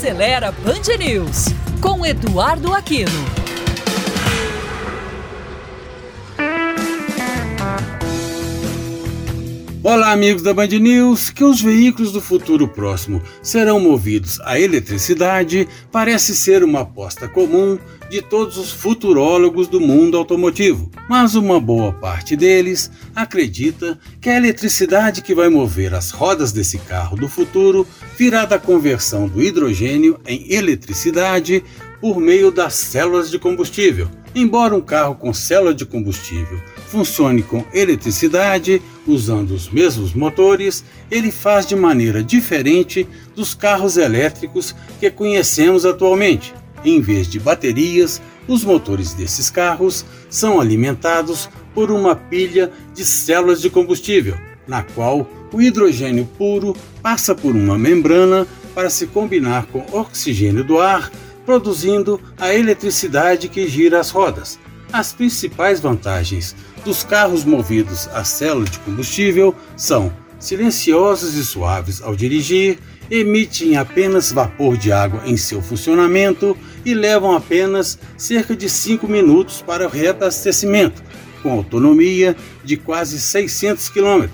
Acelera Band News, com Eduardo Aquino. Olá, amigos da Band News. Que os veículos do futuro próximo serão movidos à eletricidade parece ser uma aposta comum de todos os futurólogos do mundo automotivo, mas uma boa parte deles acredita que a eletricidade que vai mover as rodas desse carro do futuro virá da conversão do hidrogênio em eletricidade por meio das células de combustível. Embora um carro com célula de combustível funcione com eletricidade, usando os mesmos motores, ele faz de maneira diferente dos carros elétricos que conhecemos atualmente. Em vez de baterias, os motores desses carros são alimentados por uma pilha de células de combustível, na qual o hidrogênio puro passa por uma membrana para se combinar com oxigênio do ar, produzindo a eletricidade que gira as rodas. As principais vantagens dos carros movidos a célula de combustível são silenciosos e suaves ao dirigir, emitem apenas vapor de água em seu funcionamento e levam apenas cerca de 5 minutos para o reabastecimento, com autonomia de quase 600 km.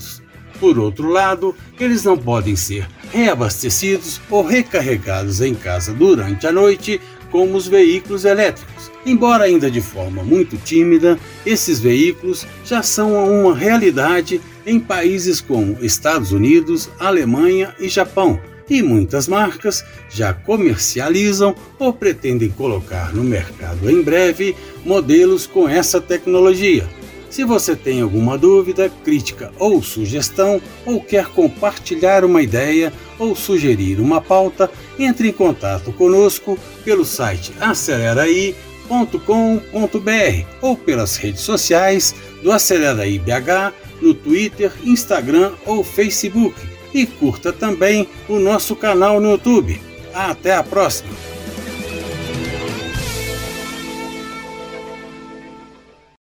Por outro lado, eles não podem ser reabastecidos ou recarregados em casa durante a noite como os veículos elétricos. Embora ainda de forma muito tímida, esses veículos já são uma realidade em países como Estados Unidos, Alemanha e Japão, e muitas marcas já comercializam ou pretendem colocar no mercado em breve modelos com essa tecnologia. Se você tem alguma dúvida, crítica ou sugestão, ou quer compartilhar uma ideia ou sugerir uma pauta, entre em contato conosco pelo site aceleraí.com.br ou pelas redes sociais do Aceleraí BH no Twitter, Instagram ou Facebook. E curta também o nosso canal no YouTube. Até a próxima!